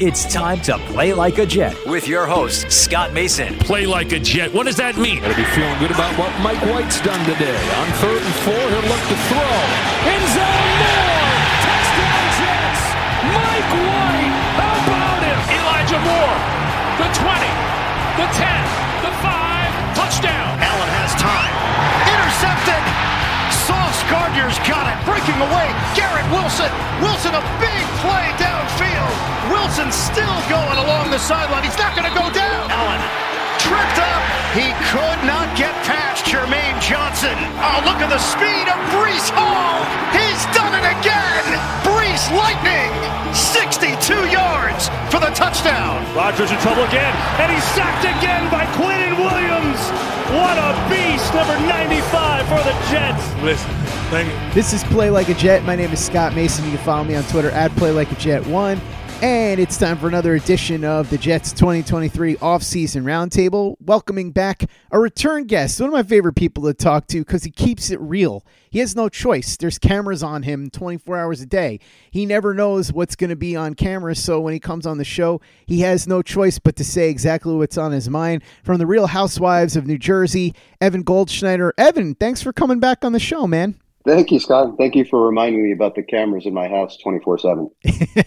It's time to play like a Jet with your host, Scott Mason. Play like a Jet. What does that mean? Gotta be feeling good about what Mike White's done today. On third and four, he'll look to throw. End zone Moore! Touchdown Jets! Mike White! How about him? Elijah Moore, the 20, the 10, the 5, touchdown. Allen has time. Intercepted! Sauce Gardner's got it. Breaking away. Garrett Wilson. Wilson, a big play downfield. Wilson still going along the sideline. He's not going to go down. Allen tripped up. He could not get past Jermaine Johnson. Oh, look at the speed of Breece Hall. He's done it again. Breece Lightning. 62 yards for the touchdown. Rodgers in trouble again, and he's sacked again by Quinnen Williams. What a beast, number 95 for the Jets. Listen, thank you. This is Play Like a Jet. My name is Scott Mason. You can follow me on Twitter at Play Like a Jet One. And it's time for another edition of the Jets 2023 offseason roundtable. Welcoming back a return guest, one of my favorite people to talk to because he keeps it real. He has no choice. There's cameras on him 24 hours a day. He never knows what's going to be on camera. So when he comes on the show, he has no choice but to say exactly what's on his mind. From the Real Housewives of New Jersey, Evan Goldschneider. Evan, thanks for coming back on the show, man. Thank you, Scott. Thank you for reminding me about the cameras in my house 24 7.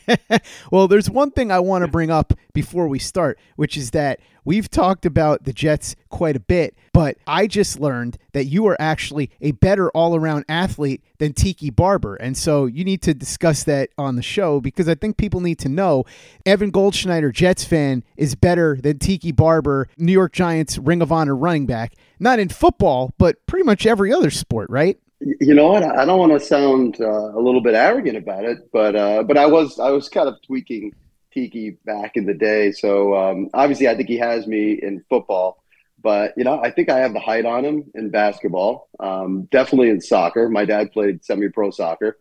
well, there's one thing I want to bring up before we start, which is that we've talked about the Jets quite a bit, but I just learned that you are actually a better all around athlete than Tiki Barber. And so you need to discuss that on the show because I think people need to know Evan Goldschneider, Jets fan, is better than Tiki Barber, New York Giants Ring of Honor running back. Not in football, but pretty much every other sport, right? You know what? I don't want to sound uh, a little bit arrogant about it, but uh, but I was I was kind of tweaking Tiki back in the day. So um, obviously, I think he has me in football, but you know, I think I have the height on him in basketball. Um, definitely in soccer. My dad played semi-pro soccer.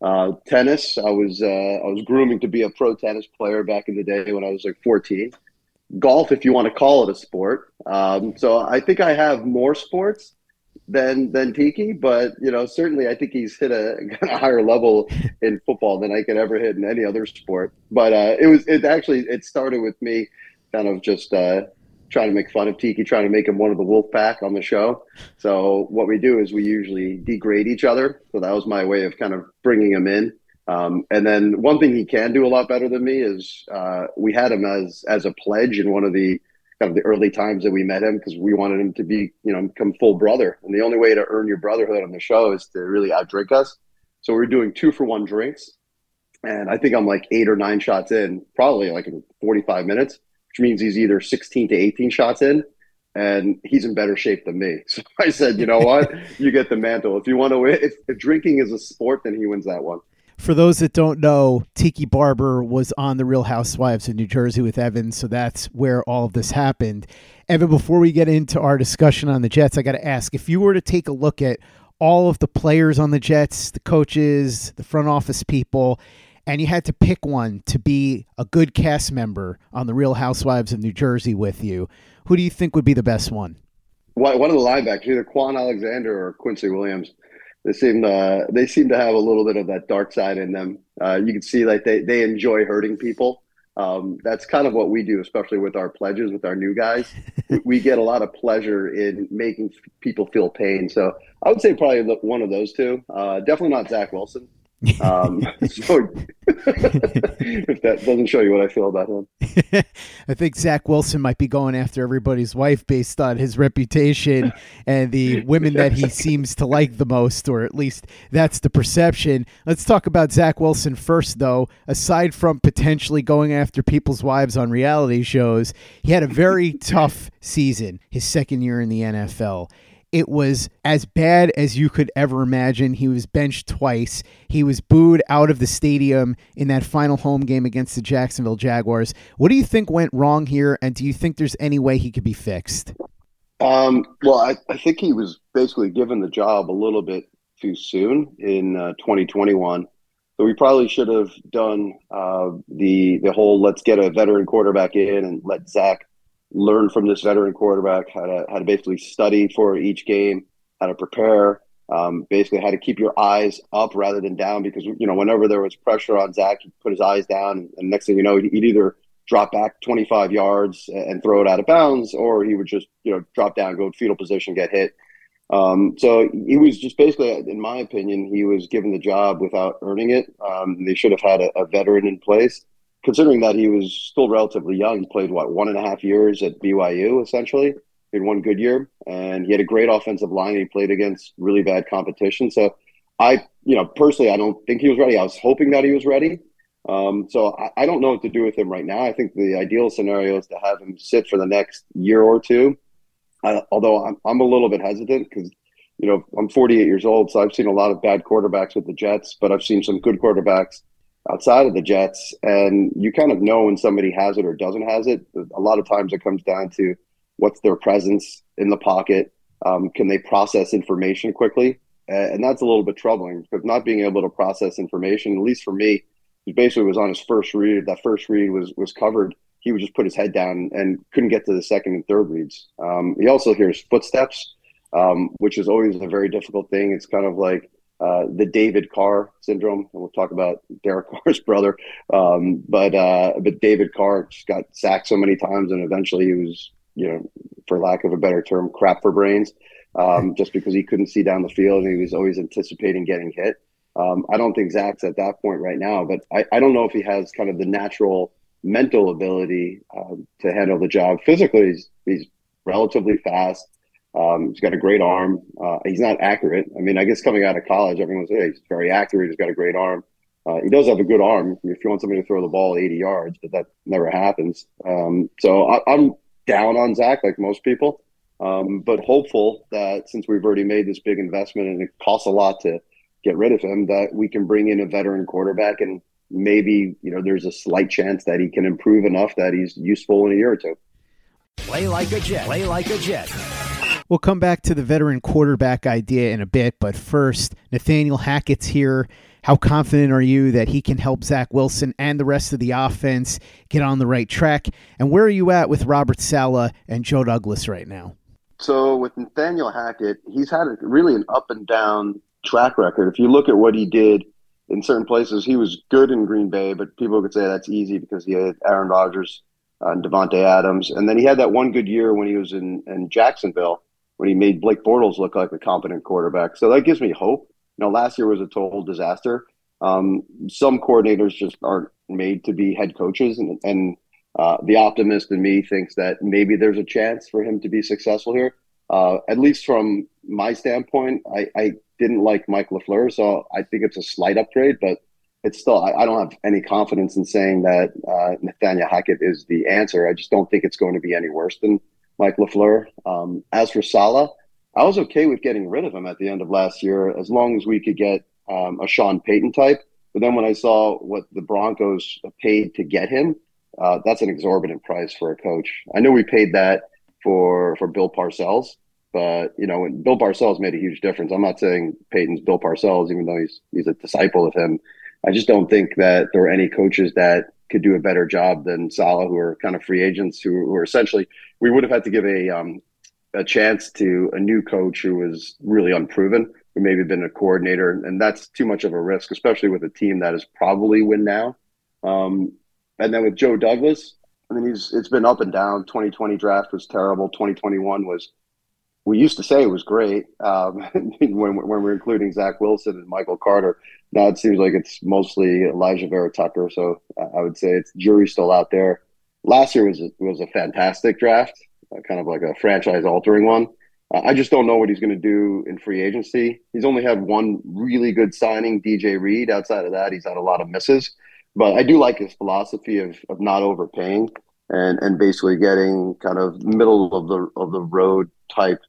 Uh, tennis. I was uh, I was grooming to be a pro tennis player back in the day when I was like 14. Golf, if you want to call it a sport. Um, so I think I have more sports than than Tiki, but you know, certainly I think he's hit a, a higher level in football than I could ever hit in any other sport. But uh, it was it actually it started with me kind of just uh, trying to make fun of Tiki, trying to make him one of the wolf pack on the show. So what we do is we usually degrade each other. So that was my way of kind of bringing him in. Um, and then one thing he can do a lot better than me is uh, we had him as as a pledge in one of the kind of the early times that we met him because we wanted him to be, you know, become full brother. And the only way to earn your brotherhood on the show is to really outdrink us. So we're doing two for one drinks. And I think I'm like eight or nine shots in, probably like in 45 minutes, which means he's either 16 to 18 shots in. And he's in better shape than me. So I said, you know what? you get the mantle. If you want to win, if, if drinking is a sport, then he wins that one. For those that don't know, Tiki Barber was on The Real Housewives of New Jersey with Evan, so that's where all of this happened. Evan, before we get into our discussion on the Jets, I got to ask if you were to take a look at all of the players on the Jets, the coaches, the front office people, and you had to pick one to be a good cast member on The Real Housewives of New Jersey with you, who do you think would be the best one? One of the linebackers, either Kwon Alexander or Quincy Williams they seem uh, they seem to have a little bit of that dark side in them. Uh, you can see like they they enjoy hurting people. Um, that's kind of what we do, especially with our pledges, with our new guys. we get a lot of pleasure in making people feel pain. So I would say probably one of those two. Uh, definitely not Zach Wilson. Um, so if that doesn't show you what I feel about him, I think Zach Wilson might be going after everybody's wife based on his reputation and the women that he seems to like the most, or at least that's the perception. Let's talk about Zach Wilson first, though. Aside from potentially going after people's wives on reality shows, he had a very tough season his second year in the NFL it was as bad as you could ever imagine. He was benched twice. He was booed out of the stadium in that final home game against the Jacksonville Jaguars. What do you think went wrong here, and do you think there's any way he could be fixed? Um, well, I, I, think he was basically given the job a little bit too soon in uh, 2021. So we probably should have done uh, the the whole let's get a veteran quarterback in and let Zach learn from this veteran quarterback how to how to basically study for each game, how to prepare, um, basically how to keep your eyes up rather than down. Because you know whenever there was pressure on Zach, he'd put his eyes down, and next thing you know, he'd either drop back 25 yards and throw it out of bounds, or he would just you know drop down, go fetal position, get hit. Um, so he was just basically, in my opinion, he was given the job without earning it. Um, they should have had a, a, veteran in place, considering that he was still relatively young. Played what one and a half years at BYU, essentially. Had one good year, and he had a great offensive line. He played against really bad competition. So, I, you know, personally, I don't think he was ready. I was hoping that he was ready. Um, so I, I don't know what to do with him right now. I think the ideal scenario is to have him sit for the next year or two although I'm, I'm a little bit hesitant because, you know, I'm 48 years old, so I've seen a lot of bad quarterbacks with the Jets, but I've seen some good quarterbacks outside of the Jets, and you kind of know when somebody has it or doesn't has it. A lot of times it comes down to what's their presence in the pocket. Um, can they process information quickly? And that's a little bit troubling because not being able to process information, at least for me, he basically was on his first read. That first read was was covered he would just put his head down and couldn't get to the second and third reads. Um, he also hears footsteps, um, which is always a very difficult thing. It's kind of like uh, the David Carr syndrome, and we'll talk about Derek Carr's brother. Um, but uh, but David Carr just got sacked so many times, and eventually he was, you know, for lack of a better term, crap for brains, um, just because he couldn't see down the field and he was always anticipating getting hit. Um, I don't think Zach's at that point right now, but I, I don't know if he has kind of the natural mental ability um, to handle the job. Physically, he's, he's relatively fast. Um, he's got a great arm. Uh, he's not accurate. I mean, I guess coming out of college, everyone's hey, he's very accurate. He's got a great arm. Uh, he does have a good arm if you want somebody to throw the ball 80 yards, but that never happens. Um, so I, am down on Zach, like most people, um, but hopeful that since we've already made this big investment and it costs a lot to get rid of him, that we can bring in a veteran quarterback and maybe you know there's a slight chance that he can improve enough that he's useful in a year or two. Play like a jet. Play like a jet. We'll come back to the veteran quarterback idea in a bit, but first, Nathaniel Hackett's here. How confident are you that he can help Zach Wilson and the rest of the offense get on the right track? And where are you at with Robert Saleh and Joe Douglas right now? So with Nathaniel Hackett, he's had a, really an up and down track record. If you look at what he did in certain places, he was good in Green Bay, but people could say that's easy because he had Aaron Rodgers uh, and Davante Adams, and then he had that one good year when he was in, in Jacksonville when he made Blake Bortles look like a competent quarterback. So that gives me hope. You know, last year was a total disaster. Um, some coordinators just aren't made to be head coaches, and, and uh, the optimist in me thinks that maybe there's a chance for him to be successful here. Uh, at least from my standpoint, I, I didn't like Mike LaFleur, so I think it's a slight upgrade, but it's still, I, I don't have any confidence in saying that uh, Nathaniel Hackett is the answer. I just don't think it's going to be any worse than Mike LaFleur. Um, as for Saleh, I was okay with getting rid of him at the end of last year as long as we could get um, a Sean Payton type. But then when I saw what the Broncos paid to get him, uh, that's an exorbitant price for a coach. I know we paid that for for Bill Parcells, but you know, Bill Parcells made a huge difference. I'm not saying Payton's Bill Parcells, even though he's he's a disciple of him. I just don't think that there are any coaches that could do a better job than Saleh, who are kind of free agents who, who are essentially we would have had to give a um, a chance to a new coach who was really unproven, who maybe been a coordinator, and that's too much of a risk, especially with a team that is probably win now. Um, and then with Joe Douglas, I mean, he's it's been up and down. 2020 draft was terrible. 2021 was we used to say it was great um, when, when we are including Zach Wilson and Michael Carter. Now it seems like it's mostly Alijah Vera-Tucker. So I would say it's jury still out there. Last year was was a fantastic draft, uh, kind of like a franchise altering one. Uh, I just don't know what he's going to do in free agency. He's only had one really good signing, DJ Reed. Outside of that, he's had a lot of misses. But I do like his philosophy of, of not overpaying and, and basically getting kind of middle of the of the road type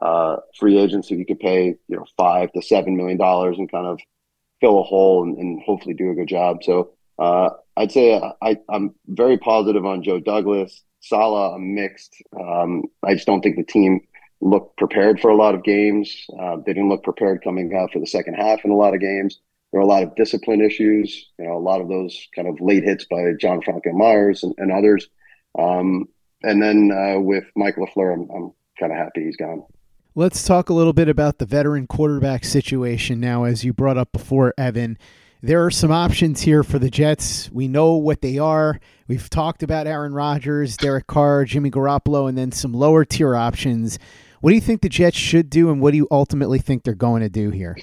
uh, free agents who you could pay, you know, five to seven million dollars and kind of fill a hole and, and hopefully do a good job. So uh, I'd say I, am very positive on Joe Douglas. Saleh, I'm mixed. Um, I just don't think the team looked prepared for a lot of games. Uh, they didn't look prepared coming out for the second half in a lot of games. There were a lot of discipline issues. You know, a lot of those kind of late hits by John Franklin Myers and, and others. Um, and then uh, with Mike LaFleur, I'm, I'm kind of happy he's gone. Let's talk a little bit about the veteran quarterback situation now, as you brought up before, Evan. There are some options here for the Jets. We know what they are. We've talked about Aaron Rodgers, Derek Carr, Jimmy Garoppolo, and then some lower tier options. What do you think the Jets should do, and what do you ultimately think they're going to do here?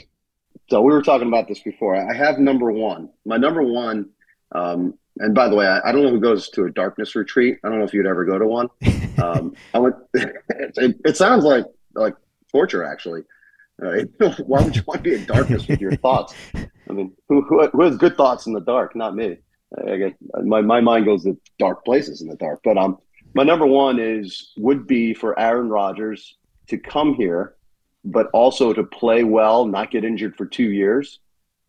So we were talking about this before. I have number one. My number one um, and by the way, I, I, don't know who goes to a darkness retreat. I don't know if you'd ever go to one. Um, I went. It, it, sounds like like torture, actually. Uh, why would you want to be in darkness with your thoughts? I mean, who, who, who has good thoughts in the dark? Not me. I get my my mind goes to dark places in the dark. But um, my number one is would be for Aaron Rodgers to come here, but also to play well, not get injured for two years,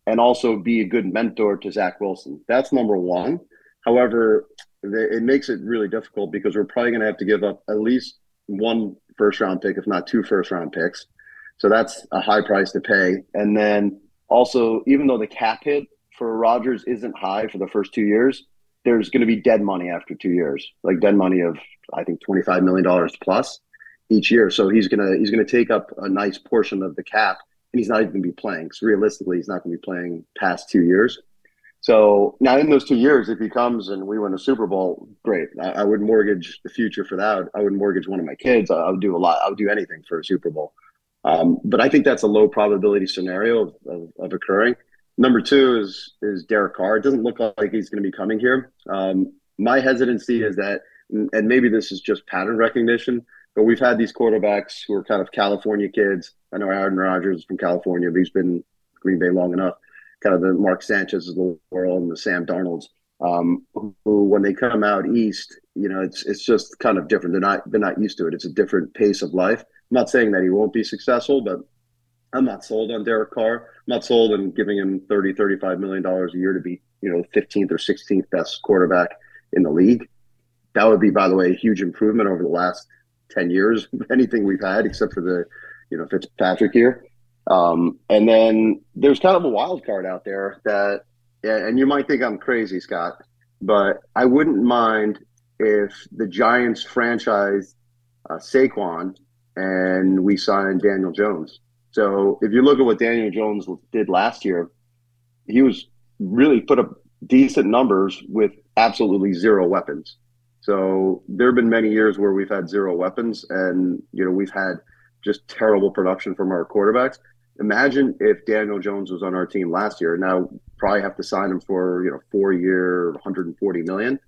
and also be a good mentor to Zach Wilson. That's number one. However, it makes it really difficult because we're probably going to have to give up at least one first round pick, if not two first round picks. So that's a high price to pay. And then also, even though the cap hit for Rodgers isn't high for the first two years, there's going to be dead money after two years, like dead money of I think twenty five million dollars plus each year. So he's gonna he's gonna take up a nice portion of the cap and he's not even going to be playing. So realistically, he's not going to be playing past two years. So now in those two years, if he comes and we win a Super Bowl, great. I, I would mortgage the future for that. I would mortgage one of my kids. I, I would do a lot. I would do anything for a Super Bowl. Um, but I think that's a low probability scenario of, of, of, occurring. Number two is is Derek Carr. It doesn't look like he's going to be coming here. Um, my hesitancy is that, and maybe this is just pattern recognition, but we've had these quarterbacks who are kind of California kids. I know Aaron Rodgers is from California, but he's been Green Bay long enough. Kind of the Mark Sanchez of the world and the Sam Darnolds, um, who when they come out east, you know, it's it's just kind of different. They're not they're not used to it. It's a different pace of life. I'm not saying that he won't be successful, but I'm not sold on Derek Carr. I'm not sold on giving him 30, 35 million dollars a year to be, you know, 15th or 16th best quarterback in the league. That would be, by the way, a huge improvement over the last 10 years, anything we've had, except for the, you know, Fitzpatrick year. Um, and then there's kind of a wild card out there that, and you might think I'm crazy, Scott, but I wouldn't mind if the Giants franchise uh, Saquon and we signed Daniel Jones. So if you look at what Daniel Jones did last year, he was really put up decent numbers with absolutely zero weapons. So there have been many years where we've had zero weapons, and you know we've had just terrible production from our quarterbacks. Imagine if Daniel Jones was on our team last year. Now probably have to sign him for you know four year, 140 million.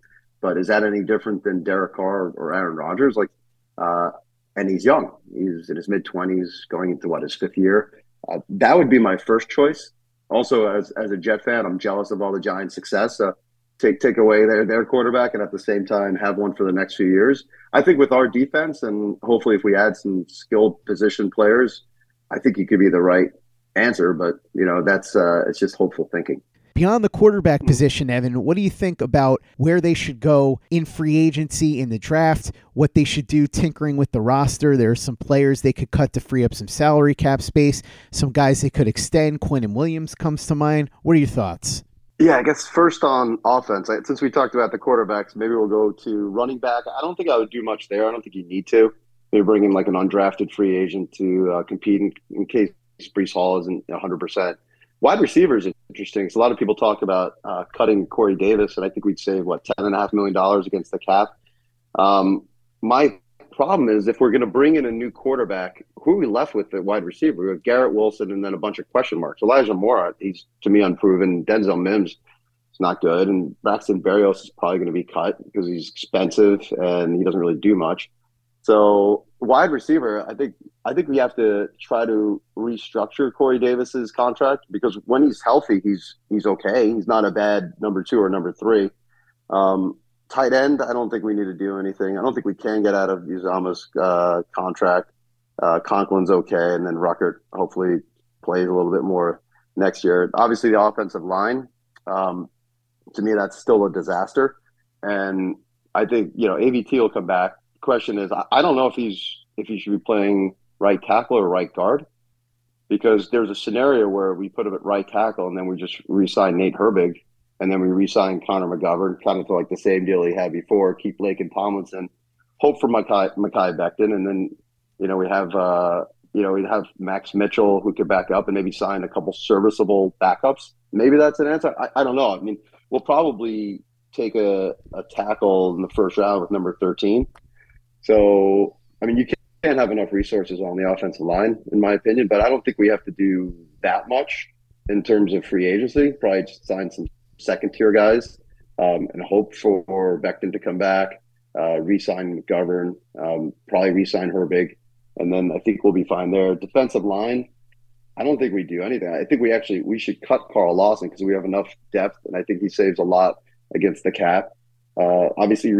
But is that any different than Derek Carr or Aaron Rodgers? Like, uh, and he's young. He's in his mid 20s, going into what his fifth year. Uh, that would be my first choice. Also, as as a Jet fan, I'm jealous of all the Giants' success. Uh, take take away their their quarterback and at the same time have one for the next few years. I think with our defense and hopefully if we add some skilled position players, I think he could be the right answer. But you know that's uh, it's just hopeful thinking. Beyond the quarterback position, Evan, what do you think about where they should go in free agency in the draft? What they should do tinkering with the roster? There are some players they could cut to free up some salary cap space. Some guys they could extend. Quinnen Williams comes to mind. What are your thoughts? Yeah, I guess first on offense, since we talked about the quarterbacks, maybe we'll go to running back. I don't think I would do much there. I don't think you need to. Maybe bring in like an undrafted free agent to uh, compete in, in, case Breece Hall isn't 100%. Wide receivers is interesting. So a lot of people talk about uh, cutting Corey Davis, and I think we'd save, what, $10.5 million against the cap. Um, my problem is if we're going to bring in a new quarterback, who are we left with at wide receiver? We have Garrett Wilson and then a bunch of question marks. Elijah Moore, he's to me unproven. Denzel Mims is not good, and Braxton Berrios is probably going to be cut because he's expensive and he doesn't really do much. So wide receiver, I think I think we have to try to restructure Corey Davis's contract because when he's healthy, he's he's okay. He's not a bad number two or number three. Um, tight end, I don't think we need to do anything. I don't think we can get out of Uzomah's uh, contract. Uh, Conklin's okay, and then Ruckert hopefully plays a little bit more next year. Obviously, the offensive line. Um, to me, that's still a disaster, and I think you know AVT will come back. Question is, I, don't know if he's if he should be playing right tackle or right guard because there's a scenario where we put him at right tackle and then we just re-sign Nate Herbig and then we re-sign Connor McGovern, kind of to like the same deal he had before, keep Laken Tomlinson, hope for Mekhi, Mekhi Becton, and then you know we have uh, you know we'd have Max Mitchell who could back up and maybe sign a couple serviceable backups. Maybe that's an answer. I, I don't know. I mean, we'll probably take a, a tackle in the first round with number 13. So, I mean, you can't have enough resources on the offensive line, in my opinion, but I don't think we have to do that much in terms of free agency. Probably just sign some second tier guys um, and hope for Becton to come back, uh, re sign McGovern, um, probably re sign Herbig, and then I think we'll be fine there. Defensive line, I don't think we do anything. I think we actually we should cut Carl Lawson because we have enough depth, and I think he saves a lot against the cap. Uh, obviously,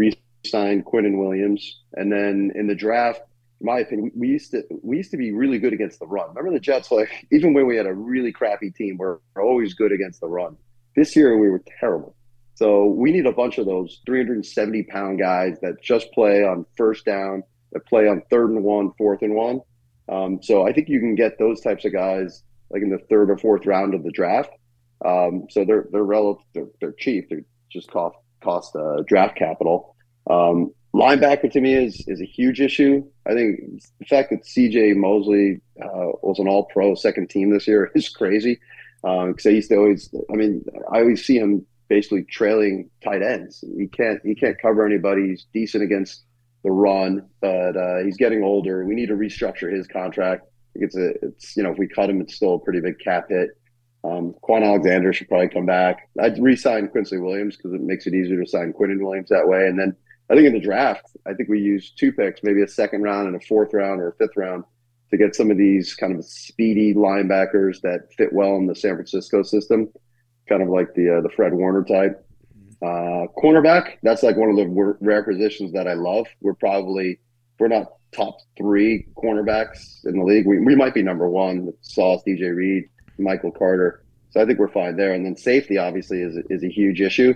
re-signed Quinnen Williams, and then in the draft, my opinion, we used to we used to be really good against the run. Remember the Jets? Like even when we had a really crappy team, we're, we're always good against the run. This year we were terrible. So we need a bunch of those 370 pound guys that just play on first down, that play on third and one, fourth and one. Um, so I think you can get those types of guys like in the third or fourth round of the draft. Um, so they're they're relative they're, they're cheap. They're just cost cost uh, draft capital. Um, linebacker to me is is a huge issue. I think the fact that C.J. Mosley uh, was an All Pro second team this year is crazy. Because um, I used to always, I mean, I always see him basically trailing tight ends. He can't he can't cover anybody. He's decent against the run, but uh, he's getting older. We need to restructure his contract. It's a it's you know if we cut him, it's still a pretty big cap hit. Um, Kwon Alexander should probably come back. I'd re-sign Quincy Williams because it makes it easier to sign Quinnen Williams that way. And then I think in the draft, I think we use two picks, maybe a second round and a fourth round or a fifth round to get some of these kind of speedy linebackers that fit well in the San Francisco system, kind of like the uh, the Fred Warner type. Uh, cornerback, that's like one of the rare positions that I love. We're probably we're not top three cornerbacks in the league. We, we might be number one with Sauce, DJ Reed, Michael Carter. So I think we're fine there. And then safety obviously is is a huge issue.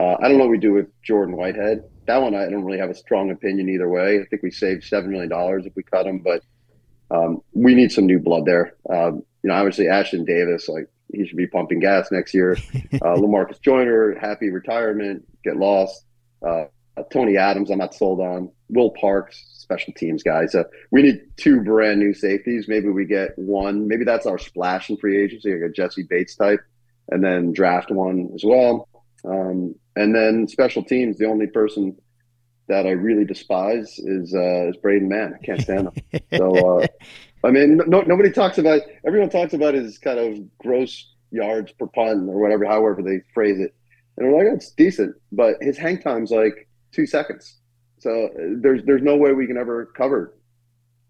Uh, I don't know what we do with Jordan Whitehead. That one I don't really have a strong opinion either way. I think we saved seven million dollars if we cut him, but um, we need some new blood there. Um, you know, obviously Ashtyn Davis, like he should be pumping gas next year. Uh, Lamarcus Joyner, happy retirement, get lost. Uh, Tony Adams, I'm not sold on. Will Parks, special teams guys. Uh, we need two brand new safeties. Maybe we get one. Maybe that's our splash in free agency, like a Jessie Bates type, and then draft one as well. Um, and then special teams, the only person that I really despise is uh, is Braden Mann. I can't stand him. so uh, I mean, no, nobody talks about. Everyone talks about his kind of gross yards per punt or whatever, however they phrase it. And we're like, it's decent, but his hang time's like two seconds. So uh, there's there's no way we can ever cover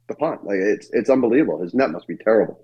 the punt. Like it's it's unbelievable. His net must be terrible.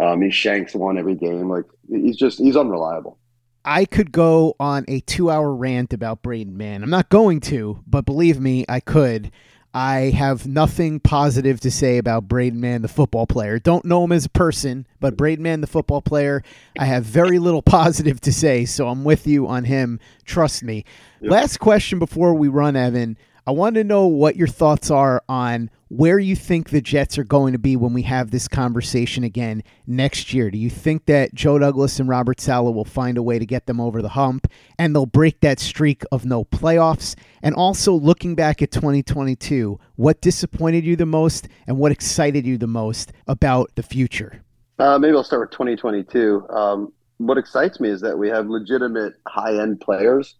Um, he shanks one every game. Like he's just he's unreliable. I could go on a two hour rant about Braden Mann. I'm not going to, but believe me, I could. I have nothing positive to say about Braden Mann, the football player. Don't know him as a person, but Braden Mann, the football player, I have very little positive to say, so I'm with you on him. Trust me. Yep. Last question before we run, Evan. I want to know what your thoughts are on where you think the Jets are going to be when we have this conversation again next year. Do you think that Joe Douglas and Robert Saleh will find a way to get them over the hump and they'll break that streak of no playoffs? And also looking back at 2022, what disappointed you the most and what excited you the most about the future? Uh, maybe I'll start with 2022. Um, what excites me is that we have legitimate high end players.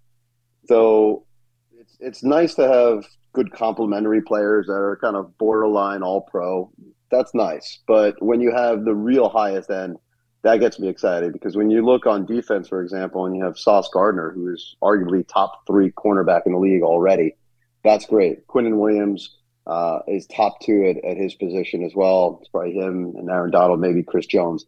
So it's nice to have good complementary players that are kind of borderline all pro. That's nice. But when you have the real highest end, that gets me excited because when you look on defense, for example, and you have Sauce Gardner, who is arguably top three cornerback in the league already, that's great. Quinnen Williams uh, is top two at, at his position as well. It's probably him and Aaron Donald, maybe Chris Jones.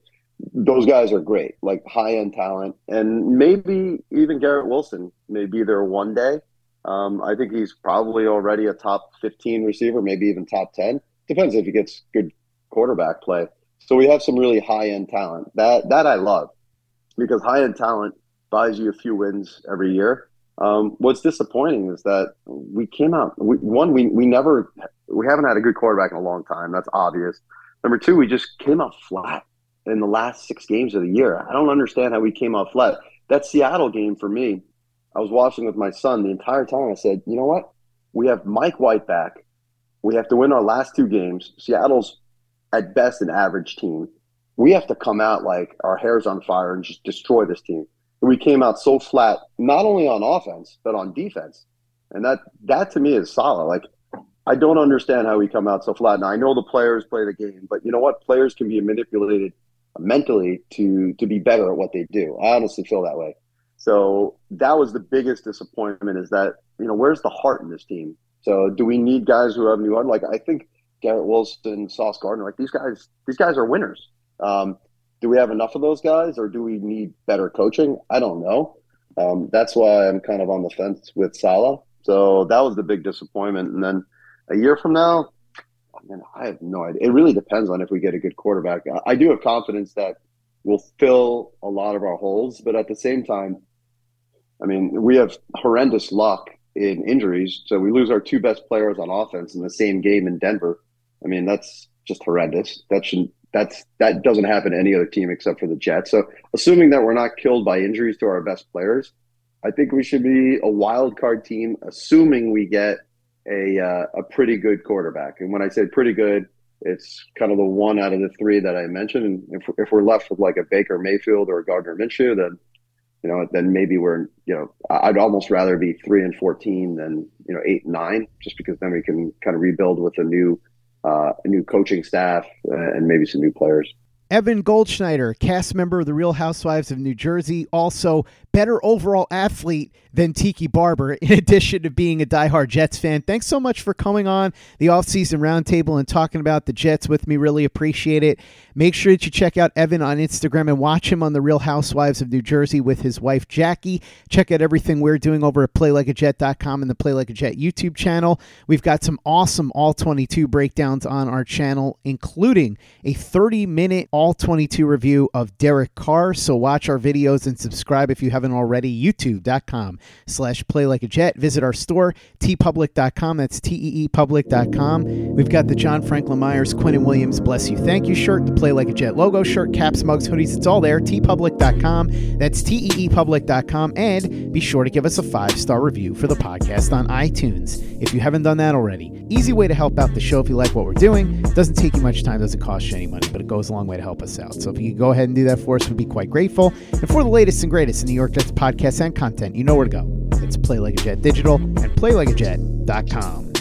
Those guys are great, like high end talent. And maybe even Garrett Wilson may be there one day um, I think he's probably already a top 15 receiver, maybe even top 10. Depends if he gets good quarterback play. So we have some really high end talent. That that I love because high end talent buys you a few wins every year. Um, what's disappointing is that we came out. We, one, we we never we haven't had a good quarterback in a long time. That's obvious. Number two, we just came out flat in the last six games of the year. I don't understand how we came out flat. That Seattle game for me, I was watching with my son the entire time. I said, you know what? We have Mike White back. We have to win our last two games. Seattle's at best an average team. We have to come out like our hair's on fire and just destroy this team. And we came out so flat, not only on offense but on defense, and that that to me is solid. Like I don't understand how we come out so flat. Now I know the players play the game, but you know what? Players can be manipulated mentally to to be better at what they do. I honestly feel that way. So that was the biggest disappointment is that you know where's the heart in this team? So do we need guys who have new heart? Like I think Garrett Wilson, Sauce Gardner, like these guys, these guys are winners. Um, do we have enough of those guys, or do we need better coaching? I don't know. Um, that's why I'm kind of on the fence with Saleh. So that was the big disappointment. And then a year from now, I, mean, I have no idea. It really depends on if we get a good quarterback. I do have confidence that we'll fill a lot of our holes, but at the same time, I mean, we have horrendous luck in injuries. So we lose our two best players on offense in the same game in Denver. I mean, that's just horrendous. That shouldn't that's that doesn't happen to any other team except for the Jets. So assuming that we're not killed by injuries to our best players, I think we should be a wild card team, assuming we get a uh, a pretty good quarterback. And when I say pretty good, it's kind of the one out of the three that I mentioned. And if, if we're left with like a Baker Mayfield or a Gardner Minshew, then you know, then maybe we're you know, I'd almost rather be three and fourteen than you know eight and nine, just because then we can kind of rebuild with a new uh, a new coaching staff uh, and maybe some new players. Evan Goldschneider, cast member of The Real Housewives of New Jersey, also better overall athlete than Tiki Barber, in addition to being a diehard Jets fan. Thanks so much for coming on the offseason roundtable and talking about the Jets with me. Really appreciate it. Make sure that you check out Evan on Instagram and watch him on The Real Housewives of New Jersey with his wife, Jackie. Check out everything we're doing over at playlikeajet.com and the Play Like a Jet YouTube channel. We've got some awesome All 22 breakdowns on our channel, including a 30 minute All 22 review of Derek Carr. So watch our videos and subscribe if you haven't already. YouTube.com slash play like a jet. Visit our store, teepublic.com. That's T-E-E public.com. We've got the John Franklin Myers, Quinnen Williams, Bless You, Thank You shirt, the Play Like a Jet logo shirt, caps, mugs, hoodies. It's all there. teepublic.com. That's T-E-E public.com. And be sure to give us a five-star review for the podcast on iTunes if you haven't done that already. Easy way to help out the show if you like what we're doing. Doesn't take you much time, doesn't cost you any money, but it goes a long way to help us out. So if you could go ahead and do that for us, we'd be quite grateful. And for the latest and greatest in New York Jets podcasts and content, you know where to go. It's Play Like a Jet Digital and PlayLikeAJet.com.